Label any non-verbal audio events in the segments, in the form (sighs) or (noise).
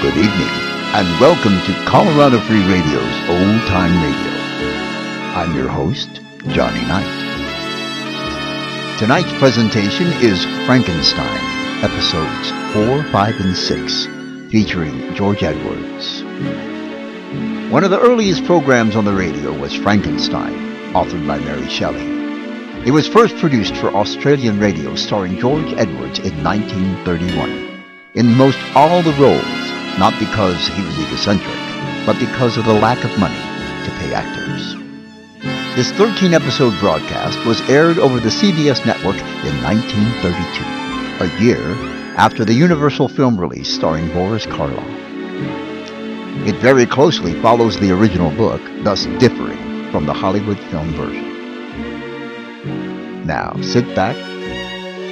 Good evening, and welcome to Colorado Free Radio's Old Time Radio. I'm your host, Johnny Night. Tonight's presentation is Frankenstein, episodes 4, 5, and 6, featuring George Edwards. One of the earliest programs on the radio was Frankenstein, authored by Mary Shelley. It was first produced for Australian radio starring George Edwards in 1931. In most all the roles, not because he was egocentric, but because of the lack of money to pay actors. This 13 episode broadcast was aired over the CBS network in 1932, a year after the Universal film release starring Boris Karloff. It very closely follows the original book, thus differing from the Hollywood film version. Now sit back,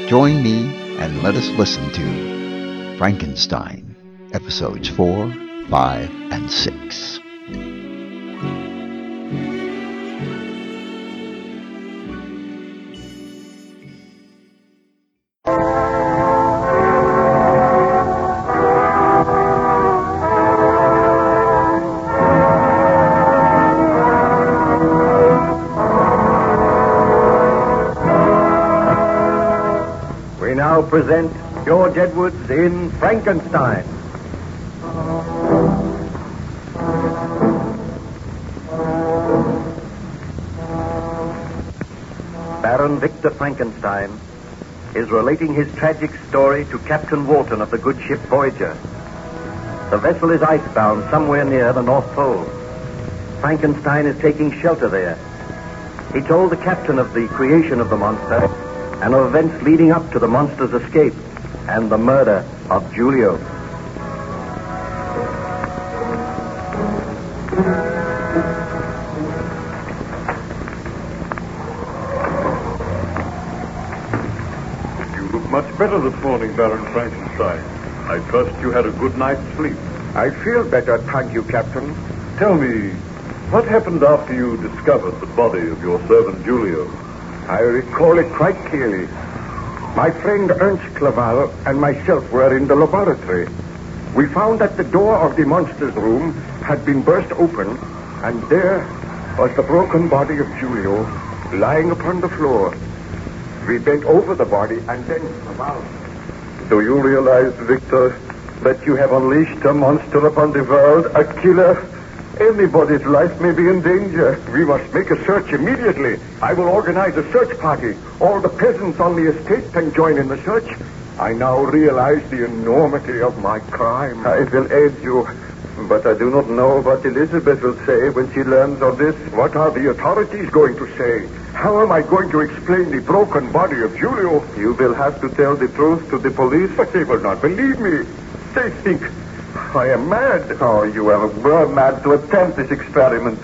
join me, and let us listen to Frankenstein, episodes 4, 5, and 6. We now present George Edwards in Frankenstein. Baron Victor Frankenstein is relating his tragic story to Captain Walton of the good ship Voyager. The vessel is icebound somewhere near the North Pole. Frankenstein is taking shelter there. He told the captain of the creation of the monster and of events leading up to the monster's escape and the murder of Julio. Better this morning, Baron Frankenstein. I trust you had a good night's sleep. I feel better, thank you, Captain. Tell me, what happened after you discovered the body of your servant Julio? I recall it quite clearly. My friend Ernst Clerval and myself were in the laboratory. We found that the door of the monster's room had been burst open, and there was the broken body of Julio lying upon the floor. We bent over the body, and then Clerval. Do you realize, Victor, that you have unleashed a monster upon the world, a killer? Anybody's life may be in danger. We must make a search immediately. I will organize a search party. All the peasants on the estate can join in the search. I now realize the enormity of my crime. I will aid you, but I do not know what Elizabeth will say when she learns of this. What are the authorities going to say? How am I going to explain the broken body of Julio? You will have to tell the truth to the police. But they will not believe me. They think I am mad. Oh, you are were mad to attempt this experiment.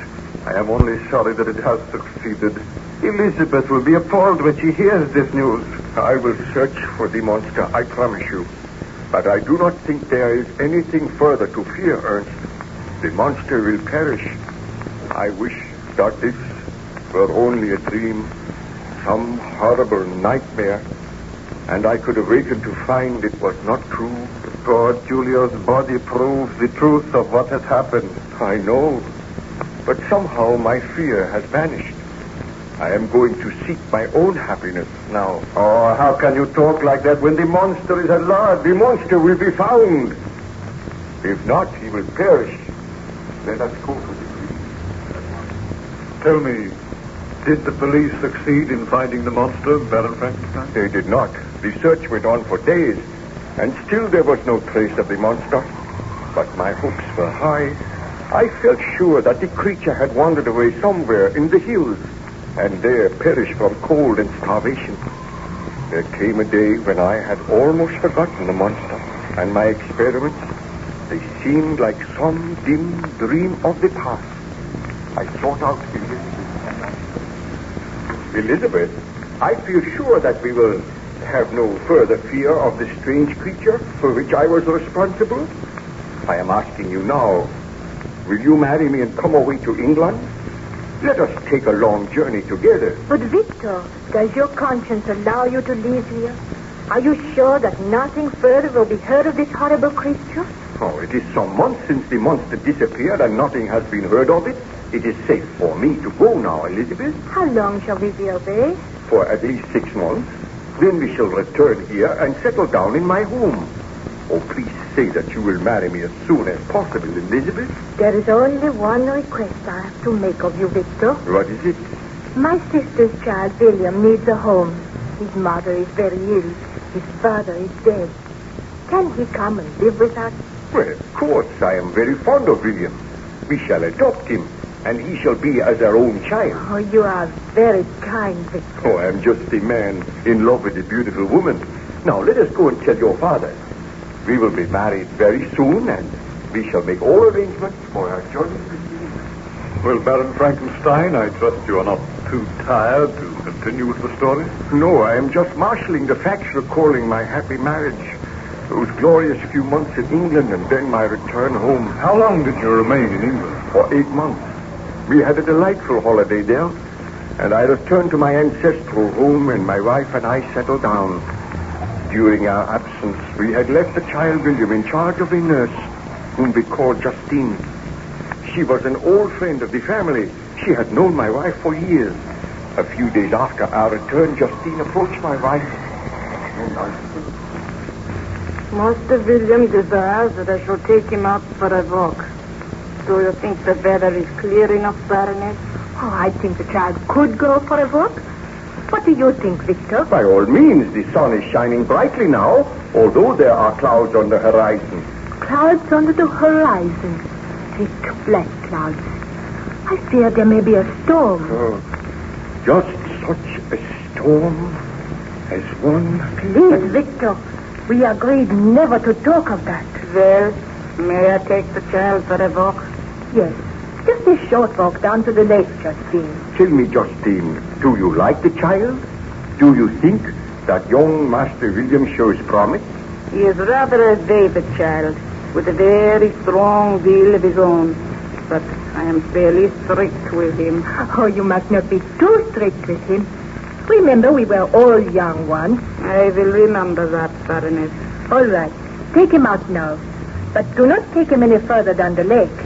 I am only sorry that it has succeeded. Elizabeth will be appalled when she hears this news. I will search for the monster, I promise you. But I do not think there is anything further to fear, Ernst. The monster will perish. I wish that this were only a dream, some horrible nightmare, and I could awaken to find it was not true. Poor Julio's body proves the truth of what has happened. I know, but somehow my fear has vanished. I am going to seek my own happiness now. Oh, how can you talk like that when the monster is at large? The monster will be found. If not, he will perish. Let us go to the Tell me, did the police succeed in finding the monster, Baron Frankenstein? They did not. The search went on for days, and still there was no trace of the monster. But my hopes were high. I felt sure that the creature had wandered away somewhere in the hills, and there perished from cold and starvation. There came a day when I had almost forgotten the monster, and my experiments, they seemed like some dim dream of the past. I sought out Elizabeth. Elizabeth, I feel sure that we will have no further fear of the strange creature for which I was responsible. I am asking you now, will you marry me and come away to England? Let us take a long journey together. But Victor, does your conscience allow you to leave here? Are you sure that nothing further will be heard of this horrible creature? Oh, it is some months since the monster disappeared and nothing has been heard of it. It is safe for me to go now, Elizabeth, How long shall we be away? for at least six months. Then we shall return here and settle down in my home. Oh, please say that you will marry me as soon as possible, Elizabeth. There is only one request I have to make of you, Victor. What is it? My sister's child, William, needs a home. His mother is very ill. His father is dead. Can he come and live with us? Well, of course, I am very fond of William. We shall adopt him, and he shall be as our own child. Oh, you are very kind, Victor. Oh, I'm just a man in love with a beautiful woman. Now, let us go and tell your father. We will be married very soon, and we shall make all arrangements for our journey to sea. Well, Baron Frankenstein, I trust you are not too tired to continue with the story? No, I am just marshalling the facts recalling my happy marriage. Those glorious few months in England and then my return home How long did you remain in England? for eight months. We had a delightful holiday there, and I returned to my ancestral home and my wife and I settled down. During our absence, we had left the child William in charge of a nurse whom we called Justine. She was an old friend of the family. She had known my wife for years. A few days after our return, Justine approached my wife. Master William desires that I shall take him out for a walk. Do you think the weather is clear enough, Baroness? Oh, I think the child could go for a walk. What do you think, Victor? By all means, the sun is shining brightly now, although there are clouds on the horizon. Clouds under the horizon. Thick black clouds. I fear there may be a storm. Oh, just such a storm as one. Please, Victor. We agreed never to talk of that. Well, may I take the child for a walk? Yes. Just a short walk down to the lake, Justine. Tell me, Justine, do you like the child? Do you think that young Master William shows promise? He is rather a David child, with a very strong will of his own. But I am fairly strict with him. (laughs) Oh, you must not be too strict with him. Remember, we were all young once. I will remember that, Baroness. All right. Take him out now. But do not take him any further down the lake.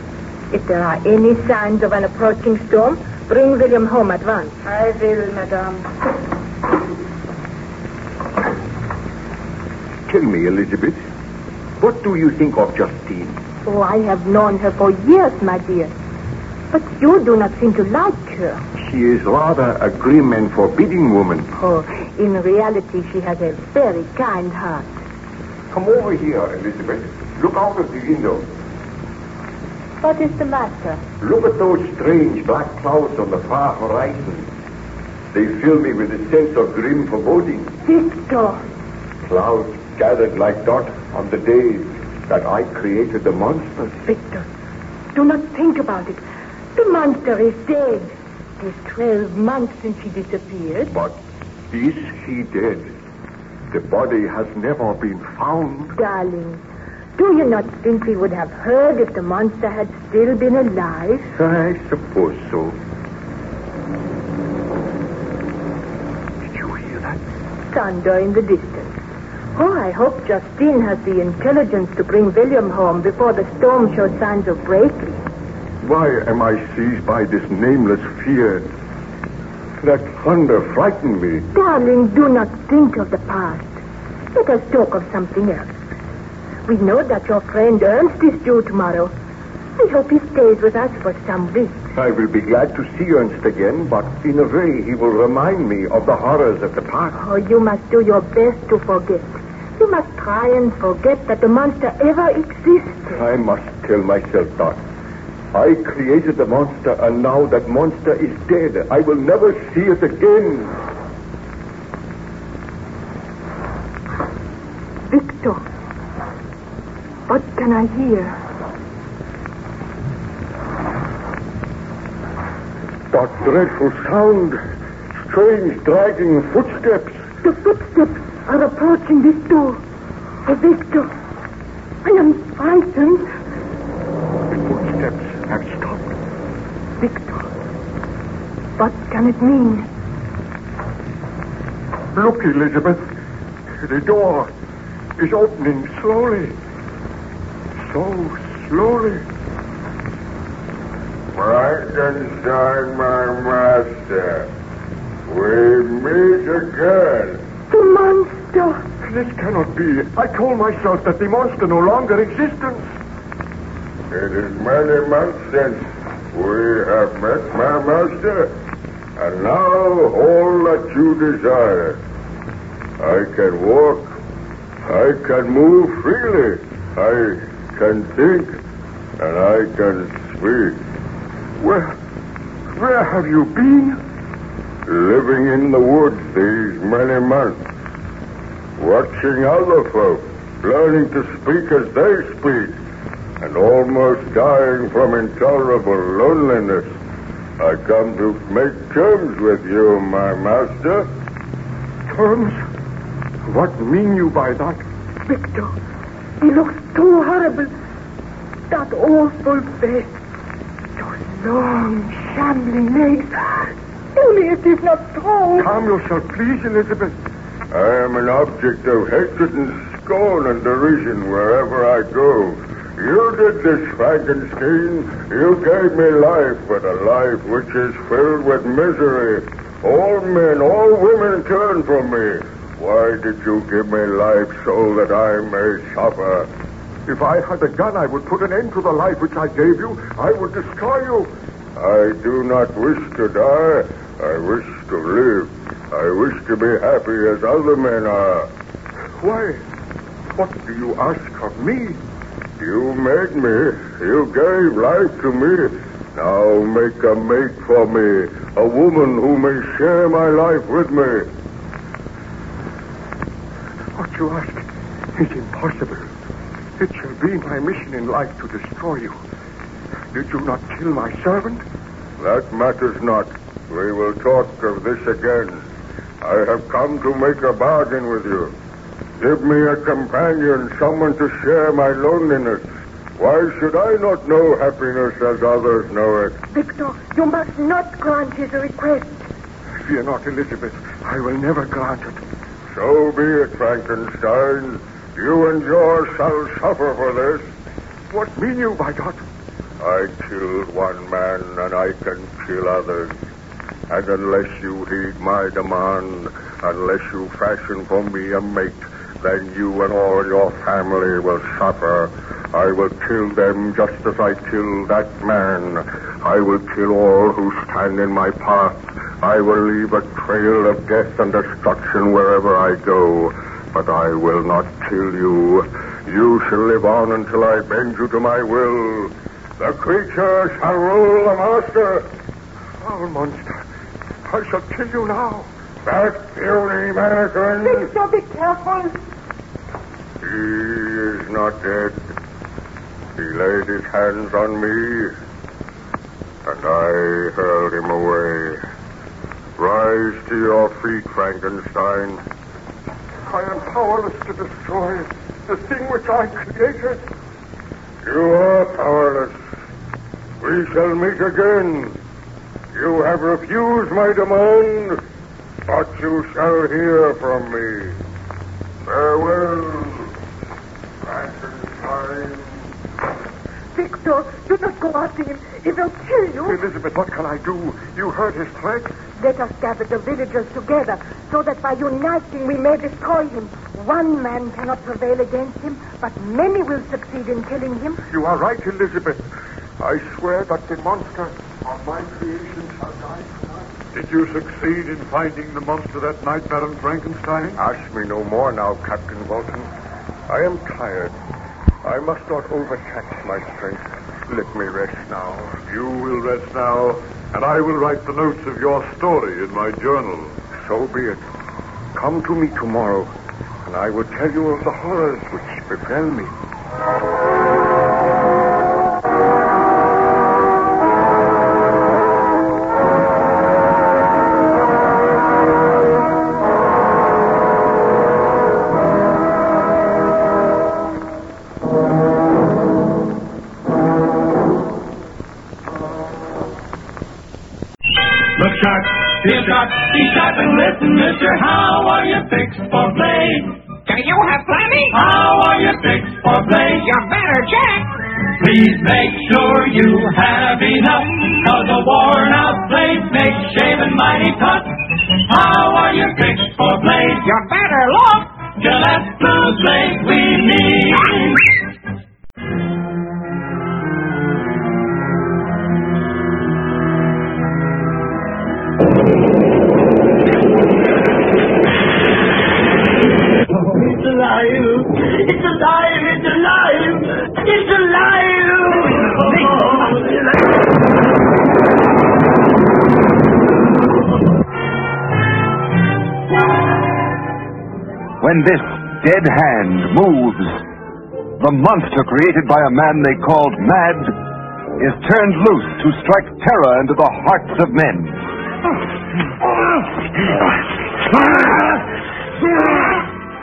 If there are any signs of an approaching storm, bring William home at once. I will, Madame. Tell me, Elizabeth, what do you think of Justine? Oh, I have known her for years, my dear. But you do not seem to like her. She is rather a grim and forbidding woman. Oh, in reality, she has a very kind heart. Come over here, Elizabeth. Look out of the window. What is the matter? Look at those strange black clouds on the far horizon. They fill me with a sense of grim foreboding. Victor! Clouds gathered like dust on the days that I created the monster. Victor, do not think about it. The monster is dead. It is twelve months since she disappeared. But is he dead? The body has never been found. Darling, do you not think we would have heard if the monster had still been alive? I suppose so. Did you hear that? Thunder in the distance. Oh, I hope Justine has the intelligence to bring William home before the storm shows signs of breaking. Why am I seized by this nameless fear? That thunder frightened me. Darling, do not think of the past. Let us talk of something else. We know that your friend Ernst is due tomorrow. I hope he stays with us for some weeks. I will be glad to see Ernst again, but in a way he will remind me of the horrors of the park. Oh, you must do your best to forget. You must try and forget that the monster ever existed. I must tell myself that. I created the monster, and now that monster is dead. I will never see it again. Victor, what can I hear? That dreadful sound. Strange dragging footsteps. The footsteps are approaching this door. Oh, Victor, I am frightened. The footsteps have stopped. Victor, what can it mean? Look, Elizabeth. The door is opening slowly. So slowly. Frankenstein, my master. We meet again. The monster. This cannot be. I told myself that the monster no longer existed. It is many months since we have met, my master. And now all that you desire. I can walk. I can move freely. I can think. And I can speak. Where, where have you been? Living in the woods these many months. Watching other folk, learning to speak as they speak, and almost dying from intolerable loneliness. I come to make terms with you, my master. Terms? What mean you by that? Victor, he looks too horrible. That awful face. Those long, shambling legs. Only it is not so. Calm yourself, please, Elizabeth. I am an object of hatred and scorn and derision wherever I go. You did this, Frankenstein. You gave me life, but a life which is filled with misery. All men, all women turn from me. Why did you give me life so that I may suffer? If I had a gun, I would put an end to the life which I gave you. I would destroy you. I do not wish to die. I wish to live. I wish to be happy as other men are. Why? What do you ask of me? You made me. You gave life to me. Now make a mate for me, a woman who may share my life with me. What you ask is impossible. It shall be my mission in life to destroy you. Did you not kill my servant? That matters not. We will talk of this again. I have come to make a bargain with you. Give me a companion, someone to share my loneliness. Why should I not know happiness as others know it? Victor, you must not grant his request. Fear not, Elizabeth. I will never grant it. So be it, Frankenstein. You and yours shall suffer for this. What mean you by that? I killed one man, and I can kill others. And unless you heed my demand, unless you fashion for me a mate, then you and all your family will suffer. I will kill them just as I killed that man. I will kill all who stand in my path. I will leave a trail of death and destruction wherever I go. But I will not kill you. You shall live on until I bend you to my will. The creature shall rule the master. Foul monster. I shall kill you now. That puny mannequin. Victor, be careful. He is not dead. He laid his hands on me, and I hurled him away. Rise to your feet, Frankenstein. I am powerless to destroy the thing which I created. You are powerless. We shall meet again. You have refused my demand, but you shall hear from me. Farewell, Frankenstein. Victor, do not go after him. He will kill you. Elizabeth, what can I do? You heard his threat? Let us gather the villagers together so that by uniting we may destroy him. One man cannot prevail against him, but many will succeed in killing him. You are right, Elizabeth. I swear that the monster of my creation shall die tonight. Did you succeed in finding the monster that night, Madam Frankenstein? Ask me no more now, Captain Walton. I am tired. I must not overtax my strength. Let me rest now. You will rest now, and I will write the notes of your story in my journal. So be it. Come to me tomorrow, and I will tell you of the horrors which befell me. It's alive! It's alive! It's alive! When this dead hand moves, the monster created by a man they called Mad is turned loose to strike terror into the hearts of men. (laughs)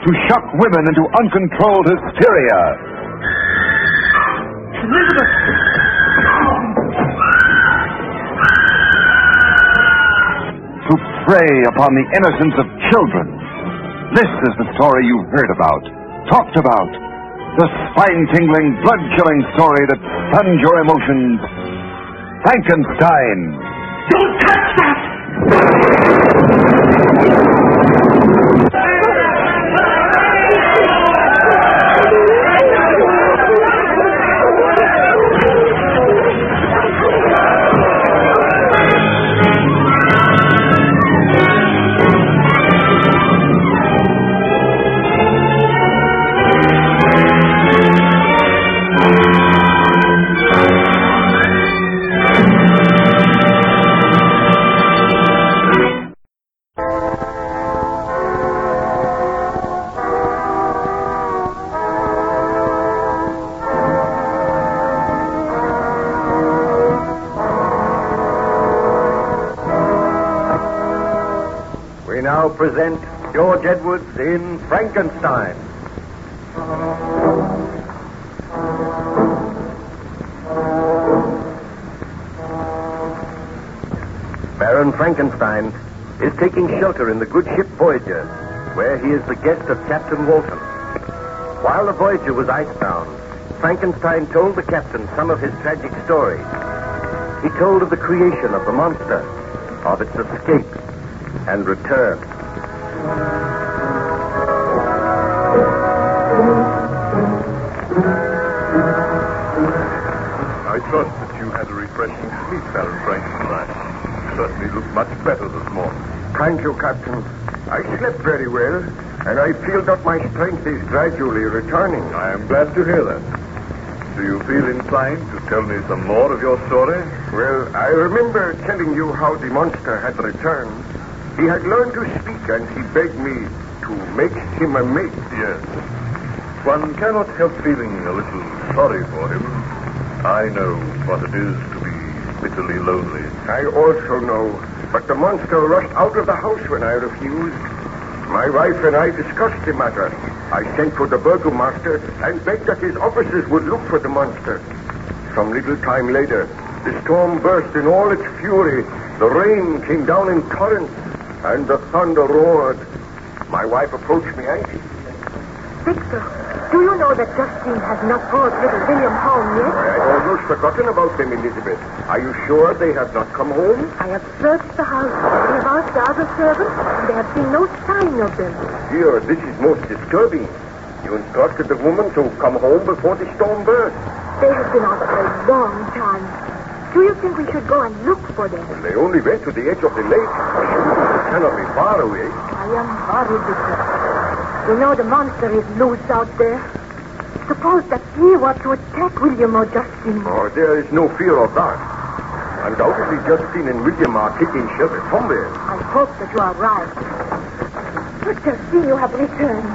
To shock women into uncontrolled hysteria. Elizabeth! To prey upon the innocence of children. This is the story you've heard about, talked about. The spine tingling, blood chilling story that stunned your emotions. Frankenstein. Don't touch that! Present George Edwards in Frankenstein. Baron Frankenstein is taking shelter in the good ship Voyager, where he is the guest of Captain Walton. While the Voyager was icebound, Frankenstein told the captain some of his tragic stories. He told of the creation of the monster, of its escape, and return. I trust that you had a refreshing sleep, Baron Frankenstein. You certainly look much better this morning. Thank you, Captain. I slept very well, and I feel that my strength is gradually returning. I am glad to hear that. Do you feel inclined to tell me some more of your story? Well, I remember telling you how the monster had returned. He had learned to speak, and he begged me to make him a mate. Yes. One cannot help feeling a little sorry for him. I know what it is to be bitterly lonely. I also know, but the monster rushed out of the house when I refused. My wife and I discussed the matter. I sent for the burgomaster and begged that his officers would look for the monster. Some little time later, the storm burst in all its fury. The rain came down in torrents, and the thunder roared. My wife approached me anxiously. Victor, do you know that Justine has not brought little William home yet? I had almost forgotten about them, Elizabeth. Are you sure they have not come home? I have searched the house. We have asked the other servants, and there have been no sign of them. Dear, this is most disturbing. You instructed the woman to come home before the storm burst. They have been out for a long time. Do you think we should go and look for them? They only went to the edge of the lake. They cannot be far away. I am worried, Victor. You know the monster is loose out there. Suppose that he were to attack William or Justine. Oh, there is no fear of that. Undoubtedly, Justine and William are taking shelter somewhere. I hope that you are right. But Justine, you have returned.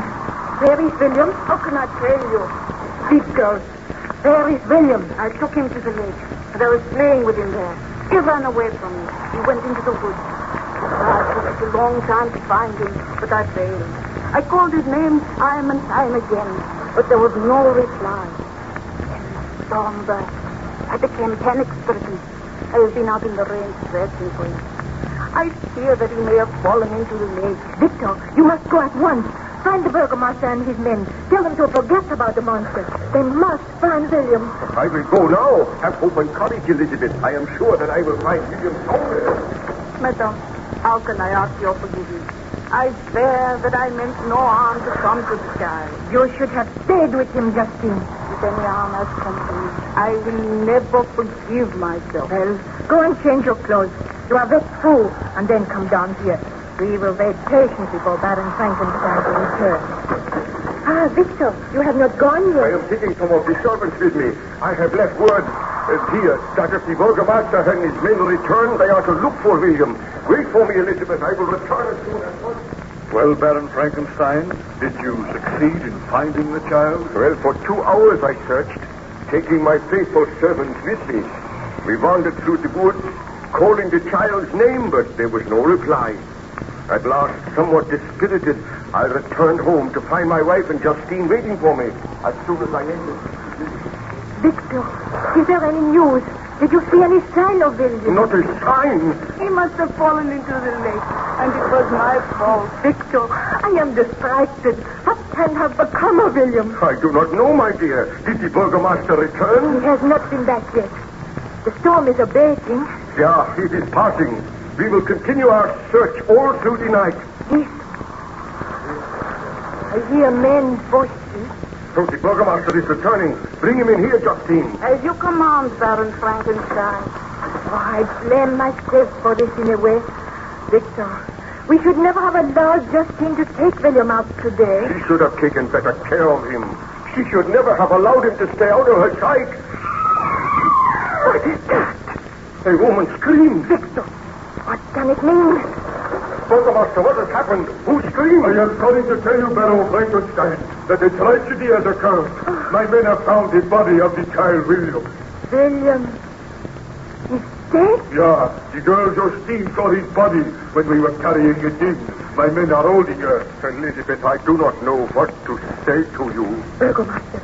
Where is William? How can I tell you? Victor, where is William? I took him to the lake, and I was playing with him there. He ran away from me. He went into the woods. It took a long time to find him, but I failed. I called his name time and time again, but there was no reply. Then storm burst. I became panic-stricken. I have been out in the rain searching for him. I fear that he may have fallen into the lake. Victor, you must go at once. Find the burgomaster and his men. Tell them to forget about the monster. They must find William. I will go now. Have hope and courage, Elizabeth. I am sure that I will find William somewhere. Madame, how can I ask your forgiveness? I swear that I meant no harm to come to the child. You should have stayed with him, Justine. If any harm has come to me, I will never forgive myself. Well, go and change your clothes. You are wet through, and then come down here. We will wait patiently for Baron Frankenstein to return. Ah, Victor, you have not gone yet. I am taking some of the servants with me. I have left word uh, here that if the burgomaster and his men return, they are to look for William. Wait for me, Elizabeth. I will return as soon as possible. Well, Baron Frankenstein, did you succeed in finding the child? Well, for two hours I searched, taking my faithful servants with me. We wandered through the woods, calling the child's name, but there was no reply. At last, somewhat dispirited, I returned home to find my wife and Justine waiting for me. As soon as I entered, Victor, is there any news? Did you see any sign of William? not a sign. He must have fallen into the lake, and it was my fault. Victor, I am distracted. What can have become of William? I do not know, my dear. Did the burgomaster return? He has not been back yet. The storm is abating. Yeah, it is passing. We will continue our search all through the night. This. I hear men's voices. So the burgomaster is returning. Bring him in here, Justine. As you command, Baron Frankenstein. Oh, I blame myself for this in a way. Victor, we should never have allowed Justine to take William out today. She should have taken better care of him. She should never have allowed him to stay out of her sight. What is that? A woman screams. Victor, what can it mean? Burgomaster, what has happened? Who screamed? I am calling to tell you, Baron Frankenstein, that a tragedy has occurred. (sighs) My men have found the body of the child William. William is dead? Yeah, the girl Justine saw his body when we were carrying it in. My men are holding her. Elizabeth, I do not know what to say to you. Burgomaster,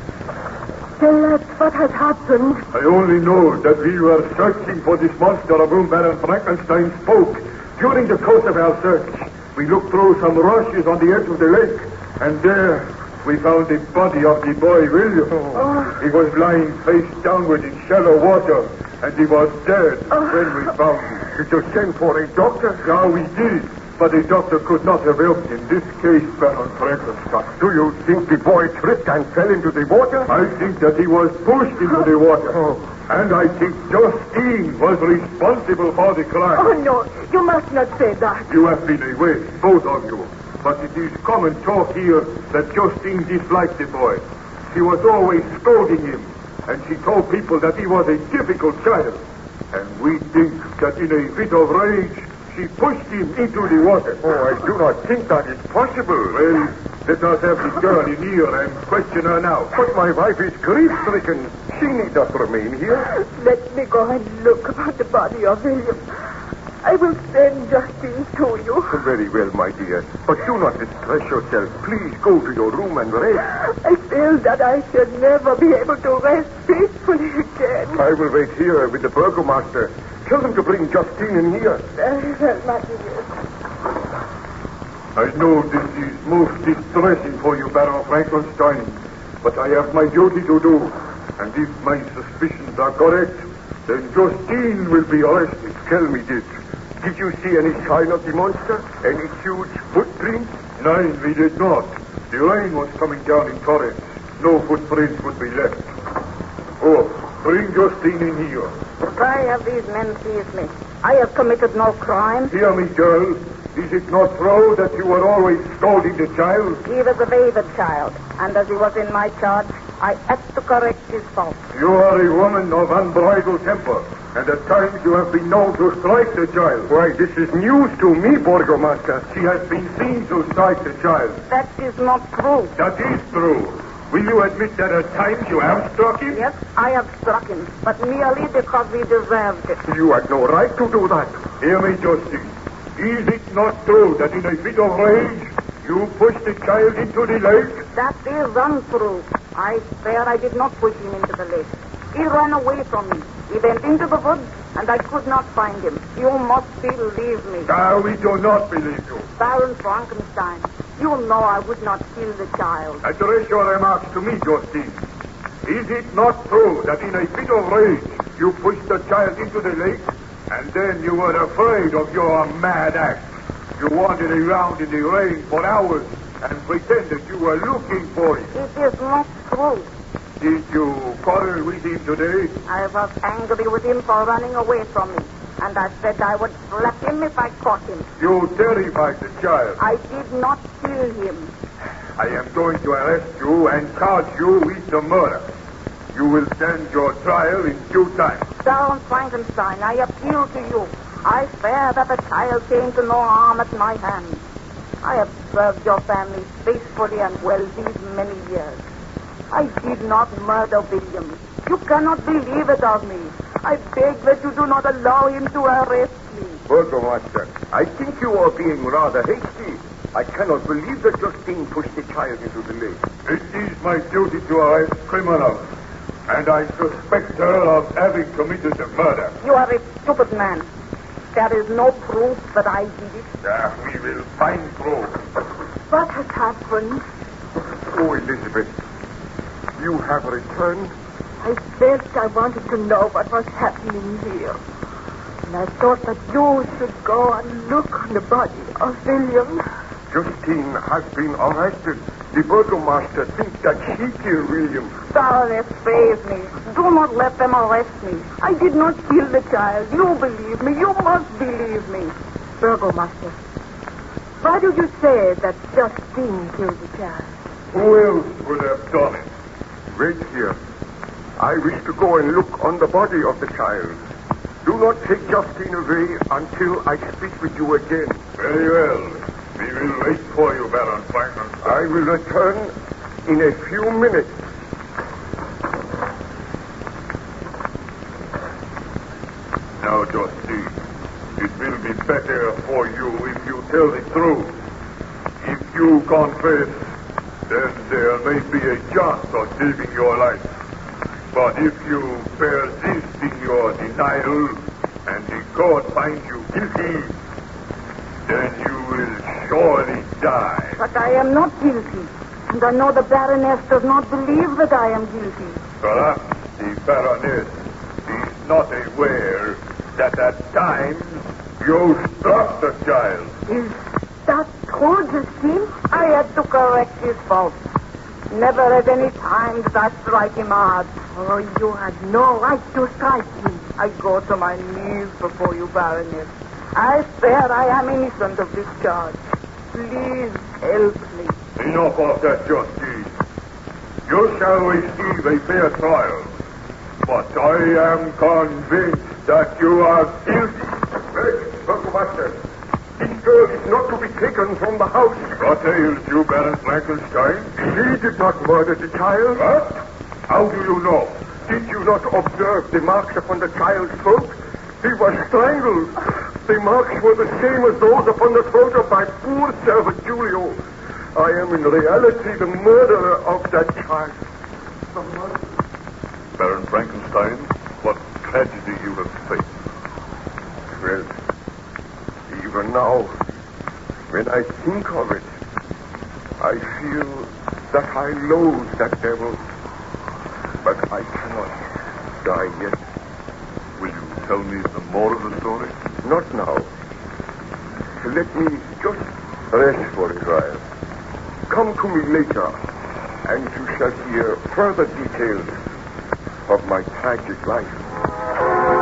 tell us what has happened. I only know that we were searching for this monster of whom Baron Frankenstein spoke. During the course of our search, we looked through some rushes on the edge of the lake, and there we found the body of the boy William. Oh. He was lying face downward in shallow water, and he was dead oh. when we found him. Did you send for a doctor? Yeah, we did. But a doctor could not have helped in this case, Baron Frankenstein. Do you think the boy tripped and fell into the water? I think that he was pushed into the water. Oh. And I think Justine was responsible for the crime. Oh, no, you must not say that. You have been away, both of you. But it is common talk here that Justine disliked the boy. She was always scolding him, and she told people that he was a difficult child. And we think that in a fit of rage, she pushed him into the water. Oh, I do not think that is possible. Well, let us have the girl in here and question her now. But my wife is grief-stricken. She need not remain here. Let me go and look about the body of William. I will send Justine to you. Very well, my dear. But do not distress yourself. Please go to your room and rest. I feel that I shall never be able to rest peacefully again. I will wait here with the burgomaster. Tell them to bring Justine in here. Very well, my dear. I know this is most distressing for you, Baron Frankenstein, but I have my duty to do. And if my suspicions are correct, then Justine will be arrested. Tell me this. Did you see any sign of the monster? Any huge footprints? No, we did not. The rain was coming down in torrents. No footprints would be left. Oh, bring Justine in here. Why have these men seized me? I have committed no crime. Hear me, girl. Is it not true that you were always scolding the child? He was a wayward child, and as he was in my charge, I had to correct his fault. You are a woman of unbridled temper, and at times you have been known to strike the child. Why, this is news to me, Burgomaster. She has been seen to strike the child. That is not true. That is true. Will you admit that at times you have struck him? Yes, I have struck him, but merely because he deserved it. You had no right to do that. Hear me, Justine. Is it not true that in a fit of rage you pushed the child into the lake? That is untrue. I swear I did not push him into the lake. He ran away from me. He went into the woods, and I could not find him. You must believe me. Ah, we do not believe you. Baron Frankenstein, You know I would not kill the child. Address your remarks to me, Justine. Is it not true that in a fit of rage you pushed the child into the lake and then you were afraid of your mad act? You wandered around in the rain for hours and pretended you were looking for it. It is not true. Did you quarrel with him today? I was angry with him for running away from me. And I said I would slap him if I caught him. You terrified the child. I did not kill him. I am going to arrest you and charge you with the murder. You will stand your trial in due time. Baron Frankenstein, I appeal to you. I swear that the child came to no harm at my hands. I have served your family faithfully and well these many years. I did not murder William. You cannot believe it of me. I beg that you do not allow him to arrest me. Burgomaster, I think you are being rather hasty. I cannot believe that Justine pushed the child into the lake. It is my duty to arrest criminals, and I suspect her of having committed the murder. You are a stupid man. There is no proof that I did it. Ah, we will find proof. What has happened? Oh, Elizabeth, you have returned? I felt I wanted to know what was happening here. And I thought that you should go and look on the body of William. Justine has been arrested. The burgomaster thinks that she killed William. Baroness, save me. Do not let them arrest me. I did not kill the child. You believe me. You must believe me. Burgomaster, why do you say that Justine killed the child? Who else would have done it? Wait here. I wish to go and look on the body of the child. Do not take Justine away until I speak with you again. Very well. We will wait for you, Baron Frankenstein. I will return in a few minutes. Now, Justine, it will be better for you if you tell the truth. If you confess, then there may be a chance of saving your life. But if you persist in your denial and the court finds you guilty, surely die. But I am not guilty. And I know the Baroness does not believe that I am guilty. Perhaps uh, the Baroness is not aware that at times you struck the child. Is that true, Justine? I had to correct his fault. Never at any time did I strike him hard. Oh, you had no right to strike me. I go to my knees before you, Baroness. I swear I am innocent of this charge. Please help me. Enough of that, Justine. You shall receive a fair trial. But I am convinced that you are guilty. Wait, Burgomaster. This girl is not to be taken from the house. What ails you, Baron Frankenstein? He did not murder the child. What? How do you know? Did you not observe the marks upon the child's throat? He was strangled. The marks were the same as those upon the throat of my poor servant Julio. I am in reality the murderer of that child. The murderer. Baron Frankenstein, what tragedy you have faced. Well, even now, when I think of it, I feel that I loathe that devil. But I cannot die yet. Will you tell me some more of the story? Not now. Let me just rest for a while. Come to me later, and you shall hear further details of my tragic life.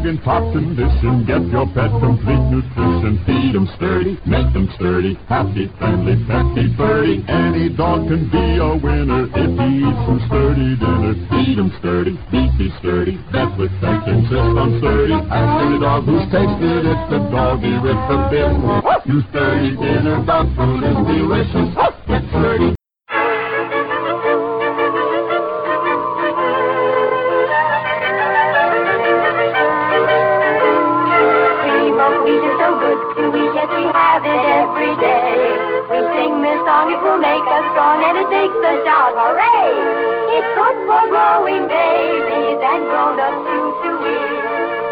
Dog in top condition, get your pet complete nutrition. Feed Feed 'em sturdy, make make 'em sturdy, happy, friendly, petty, birdie. Any dog can be a winner if he eats some sturdy dinner. Feed Feed 'em sturdy, beefy sturdy, vet with thanks insist on sturdy. Ask any dog who's tasted it, the doggy with the bit. You sturdy dinner, food is delicious. Get every day. We sing this song, it will make us strong, and it takes us shout, hooray! It's good for growing babies and grown-ups too to eat.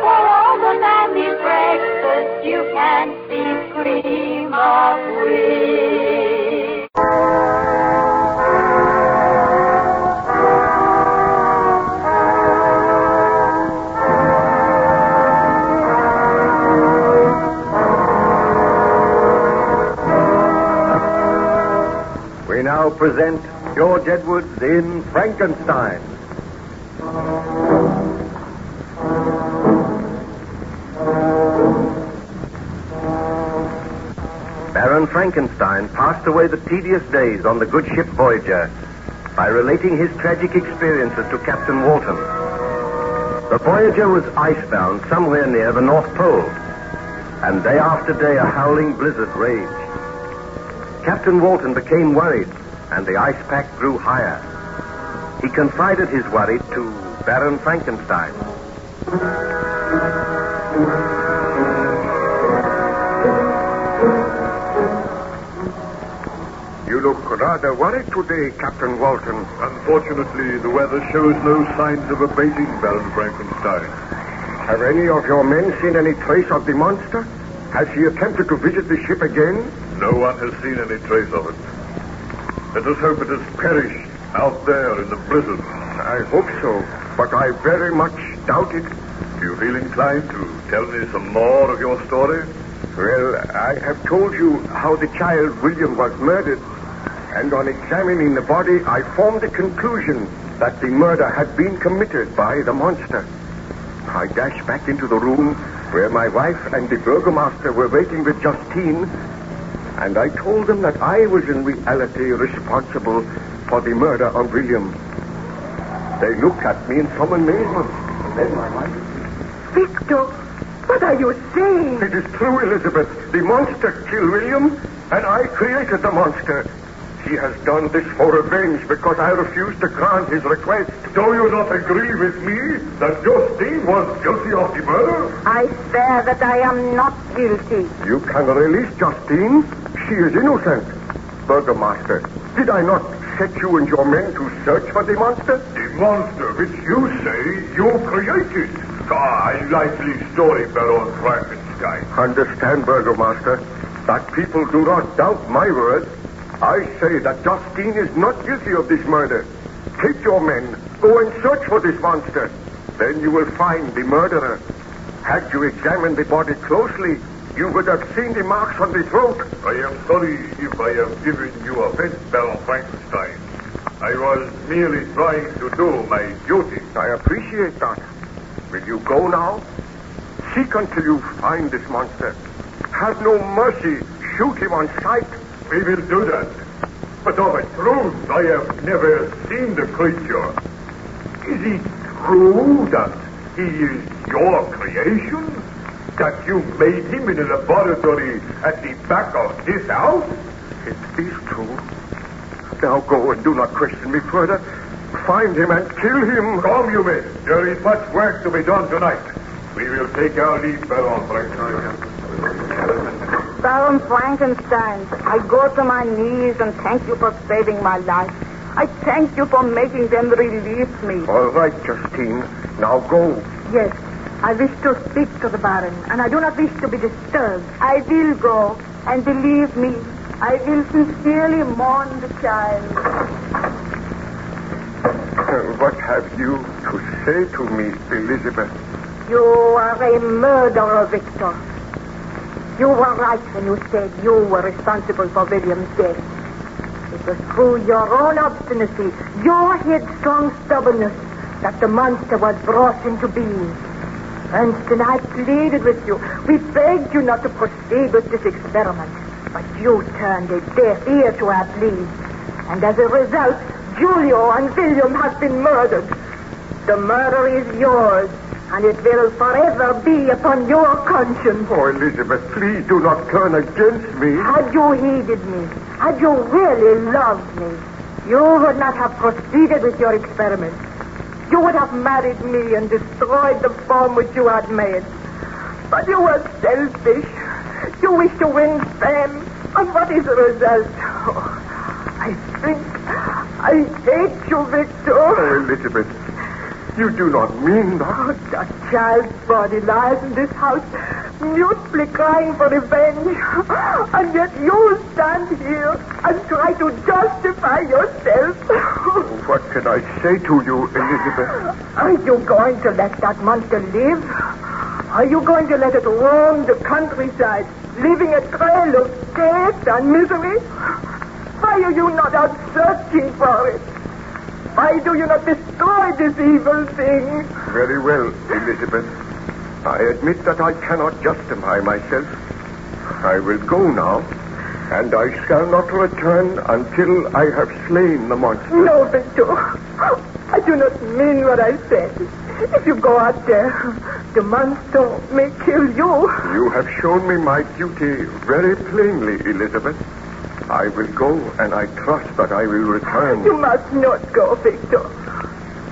For all the family's breakfast, you can see cream of wheat. Now present George Edwards in Frankenstein. Baron Frankenstein passed away the tedious days on the good ship Voyager by relating his tragic experiences to Captain Walton. The Voyager was icebound somewhere near the North Pole, and day after day a howling blizzard raged. Captain Walton became worried, and the ice pack grew higher. He confided his worry to Baron Frankenstein. You look rather worried today, Captain Walton. Unfortunately, the weather shows no signs of abating, Baron Frankenstein. Have any of your men seen any trace of the monster? Has he attempted to visit the ship again? No one has seen any trace of it. Let us hope it has perished out there in the blizzard. I hope so, but I very much doubt it. Do you feel inclined to tell me some more of your story? Well, I have told you how the child William was murdered, and on examining the body, I formed the conclusion that the murder had been committed by the monster. I dashed back into the room where my wife and the burgomaster were waiting with Justine, and I told them that I was in reality responsible for the murder of William. They looked at me in some amazement, then my wife. Victor, what are you saying? It is true, Elizabeth. The monster killed William, and I created the monster. He has done this for revenge because I refused to grant his request. Do you not agree with me that Justine was guilty of the murder? I swear that I am not guilty. You can release Justine. She is innocent. Burgomaster, did I not set you and your men to search for the monster? The monster which you say you created. Ah, I like the story, Baron Frankenstein. Understand, Burgomaster, that people do not doubt my word. I say that Justine is not guilty of this murder. Take your men, go and search for this monster. Then you will find the murderer. Had you examined the body closely, you would have seen the marks on the throat. I am sorry if I have given you offense, Baron Frankenstein. I was merely trying to do my duty. I appreciate that. Will you go now? Seek until you find this monster. Have no mercy. Shoot him on sight. We will do that. But of a truth, I have never seen the creature. Is it true that he is your creation? That you made him in a laboratory at the back of this house? It is true. Now go and do not question me further. Find him and kill him. Come, you men. There is much work to be done tonight. We will take our leave, Baron Frankenstein. Baron Frankenstein, I go to my knees and thank you for saving my life. I thank you for making them release me. All right, Justine. Now go. Yes, I wish to speak to the Baron, and I do not wish to be disturbed. I will go, and believe me, I will sincerely mourn the child. Uh, what have you to say to me, Elizabeth? You are a murderer, Victor. You were right when you said you were responsible for William's death. It was through your own obstinacy, your headstrong stubbornness, that the monster was brought into being. Ernst and I pleaded with you. We begged you not to proceed with this experiment. But you turned a deaf ear to our pleas. And as a result, Julio and William have been murdered. The murder is yours, and it will forever be upon your conscience. Oh, Elizabeth, please do not turn against me. Had you heeded me, had you really loved me, you would not have proceeded with your experiment. You would have married me and destroyed the form which you had made. But you were selfish. You wished to win fame And what is the result? Oh, I think I hate you, Victor. Oh, Elizabeth, you do not mean that. A child's body lies in this house, mutely crying for revenge. And yet you stand here and try to justify yourself. Oh, what can I say to you, Elizabeth? Are you going to let that monster live? Are you going to let it roam the countryside, leaving a trail of death and misery? Why are you not out searching for it? Why do you not destroy this evil thing? Very well, Elizabeth. I admit that I cannot justify myself. I will go now, and I shall not return until I have slain the monster. No, Victor. I do not mean what I said. If you go out there, the monster may kill you. You have shown me my duty very plainly, Elizabeth. I will go, and I trust that I will return. You must not go, Victor.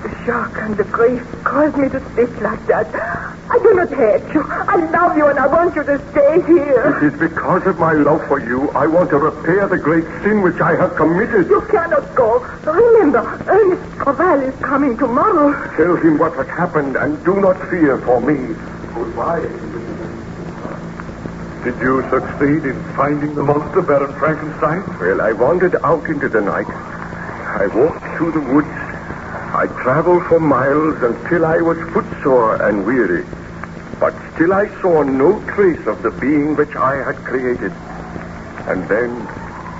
The shock and the grief caused me to speak like that. I do not hate you. I love you, and I want you to stay here. It is because of my love for you I want to repair the great sin which I have committed. You cannot go. Remember, Ernst Clerval is coming tomorrow. Tell him what has happened, and do not fear for me. Goodbye. Did you succeed in finding the monster, Baron Frankenstein? Well, I wandered out into the night. I walked through the woods. I traveled for miles until I was footsore and weary. But still I saw no trace of the being which I had created. And then,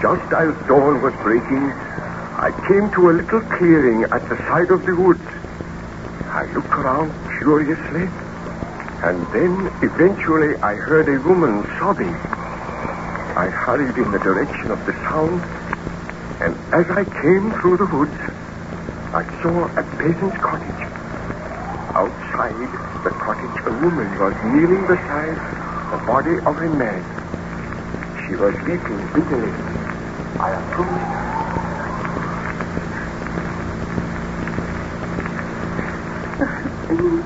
just as dawn was breaking, I came to a little clearing at the side of the woods. I looked around curiously, and then eventually I heard a woman sobbing. I hurried in the direction of the sound, and as I came through the woods, I saw a peasant's cottage. Outside the cottage, a woman was kneeling beside the body of a man. She was weeping bitterly. I approached.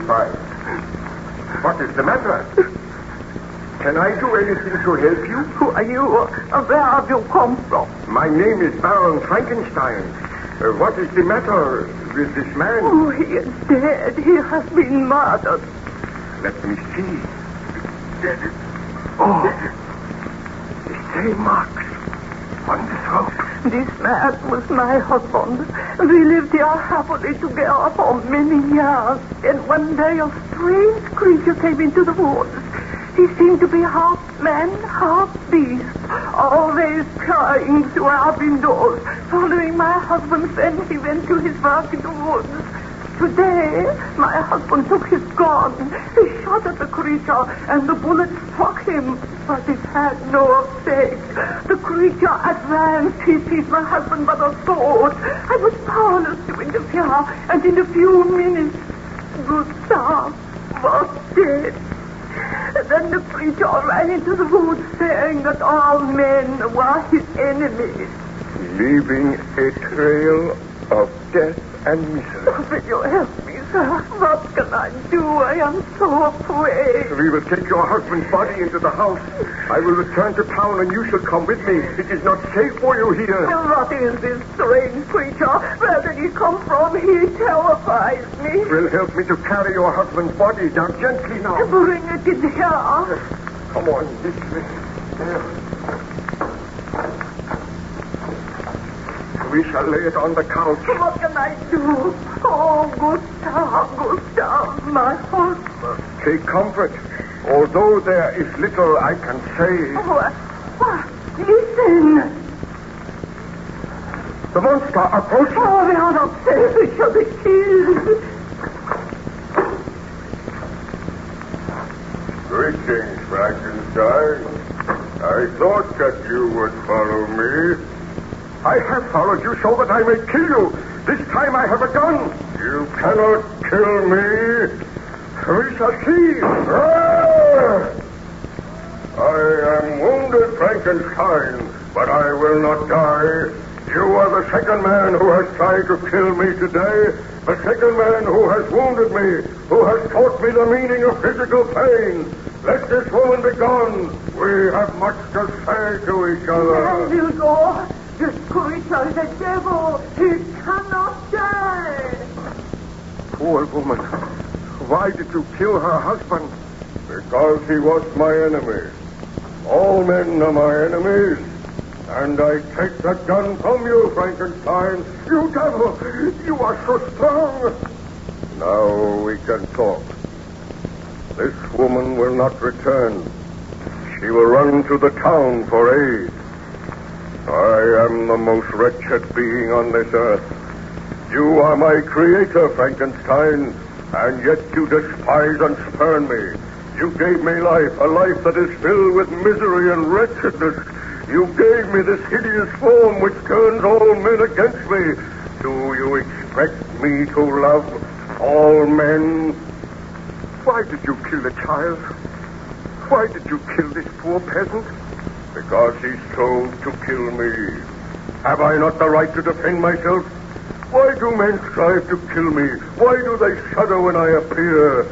Why? (laughs) What is the matter? Can I do anything to help you? Who are you? Uh, Where have you come from? My name is Baron Frankenstein. Uh, what is the matter with this man? Oh, he is dead. He has been murdered. Let me see. Dead. Oh, the same marks on the throat. This man was my husband. We lived here happily together for many years. And one day a strange creature came into the woods. He seemed to be half man, half beast, always trying through our windows, following my husband when he went to his work in the woods. Today, my husband took his gun. He shot at the creature, and the bullet struck him, but it had no effect. The creature advanced. He seized my husband by the throat. I was powerless to interfere, and in a few minutes, Gustav was dead. Then the creature ran into the woods, saying that all men were his enemies. Leaving a trail of death and misery. Will you help me, sir? What can I do? I am so afraid. We will take your husband's body into the house. I will return to town and you shall come with me. It is not safe for you here. What is this strange creature? Where did he come from? He terrifies me. Will help me to carry your husband's body down gently now. Bring it in here. Come on, this way. There. We shall lay it on the couch. What can I do? Oh, Gustav, Gustav, my husband. Take comfort. Although there is little I can say, What? What? Listen. the monster approaches. Oh, we are not safe. We shall be killed. Greetings, Frankenstein. I thought that you would follow me. I have followed you so that I may kill you. This time I have a gun. You cannot kill me. We shall see. Ah! I am wounded, Frankenstein, but I will not die. You are the second man who has tried to kill me today. The second man who has wounded me, who has taught me the meaning of physical pain. Let this woman be gone. We have much to say to each other. There you go. This creature is a devil. He cannot die. Poor woman. Why did you kill her husband? Because he was my enemy. All men are my enemies. And I take that gun from you, Frankenstein. You devil! You are so strong. Now we can talk. This woman will not return. She will run to the town for aid. I am the most wretched being on this earth. You are my creator, Frankenstein, and yet you despise and spurn me. You gave me life, a life that is filled with misery and wretchedness. You gave me this hideous form which turns all men against me. Do you expect me to love all men? Why did you kill the child? Why did you kill this poor peasant? Because he strove to kill me. Have I not the right to defend myself? Why do men strive to kill me? Why do they shudder when I appear?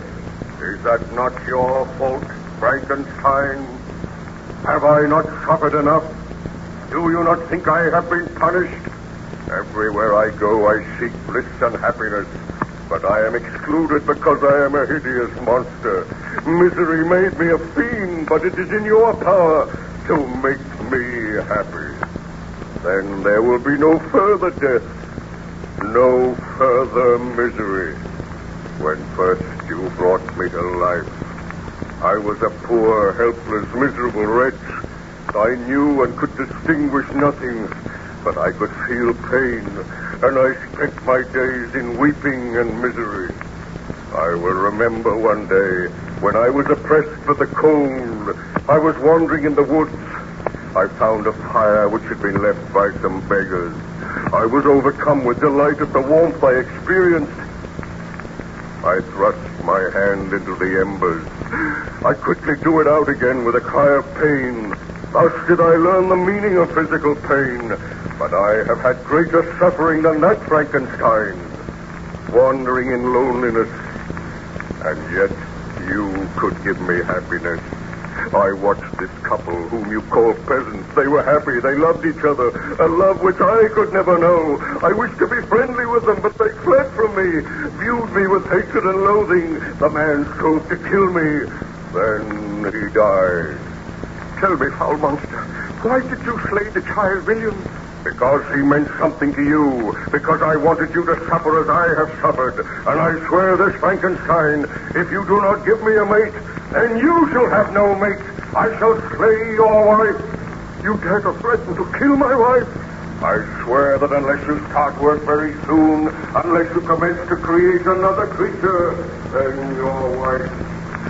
Is that not your fault, Frankenstein? Have I not suffered enough? Do you not think I have been punished? Everywhere I go, I seek bliss and happiness. But I am excluded because I am a hideous monster. Misery made me a fiend, but it is in your power to make me happy. Then there will be no further death, no further misery. When first you brought me to life, I was a poor, helpless, miserable wretch. I knew and could distinguish nothing, but I could feel pain, and I spent my days in weeping and misery. I will remember one day when I was oppressed with the cold. I was wandering in the woods. I found a fire which had been left by some beggars. I was overcome with delight at the warmth I experienced. I thrust my hand into the embers. I quickly drew it out again with a cry of pain. Thus did I learn the meaning of physical pain. But I have had greater suffering than that, Frankenstein. Wandering in loneliness. And yet you could give me happiness. I watched this couple whom you call peasants. They were happy. They loved each other. A love which I could never know. I wished to be friendly with them, but they fled from me, viewed me with hatred and loathing. The man strove to kill me. Then he died. Tell me, foul monster, why did you slay the child William? Because he meant something to you. Because I wanted you to suffer as I have suffered. And I swear this, Frankenstein, if you do not give me a mate, then you shall have no mate. I shall slay your wife. You dare to threaten to kill my wife? I swear that unless you start work very soon, unless you commence to create another creature, then your wife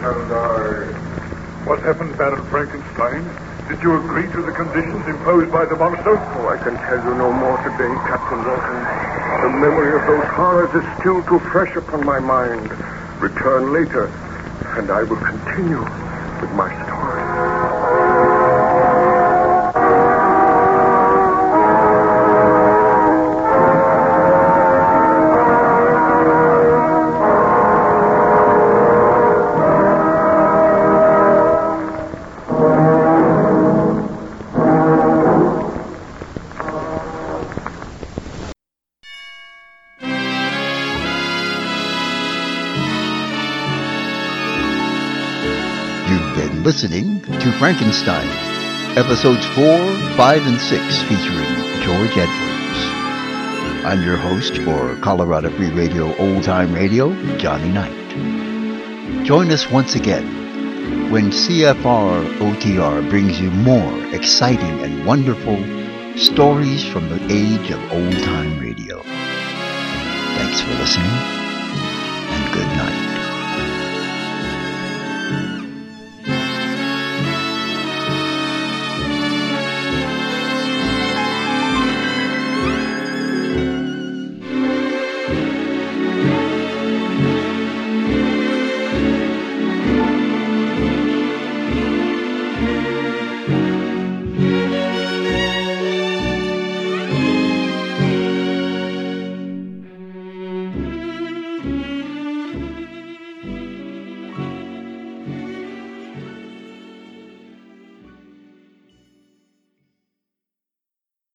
shall die. What happened, Baron Frankenstein? Did you agree to the conditions imposed by the monster? Oh, I can tell you no more today, Captain Walton. The memory of those horrors is still too fresh upon my mind. Return later, and I will continue with my story. Listening to Frankenstein, episodes 4, 5, and 6, featuring George Edwards. I'm your host for Colorado Free Radio Old Time Radio, Johnny Night. Join us once again when CFR OTR brings you more exciting and wonderful stories from the age of old time radio. Thanks for listening, and good night.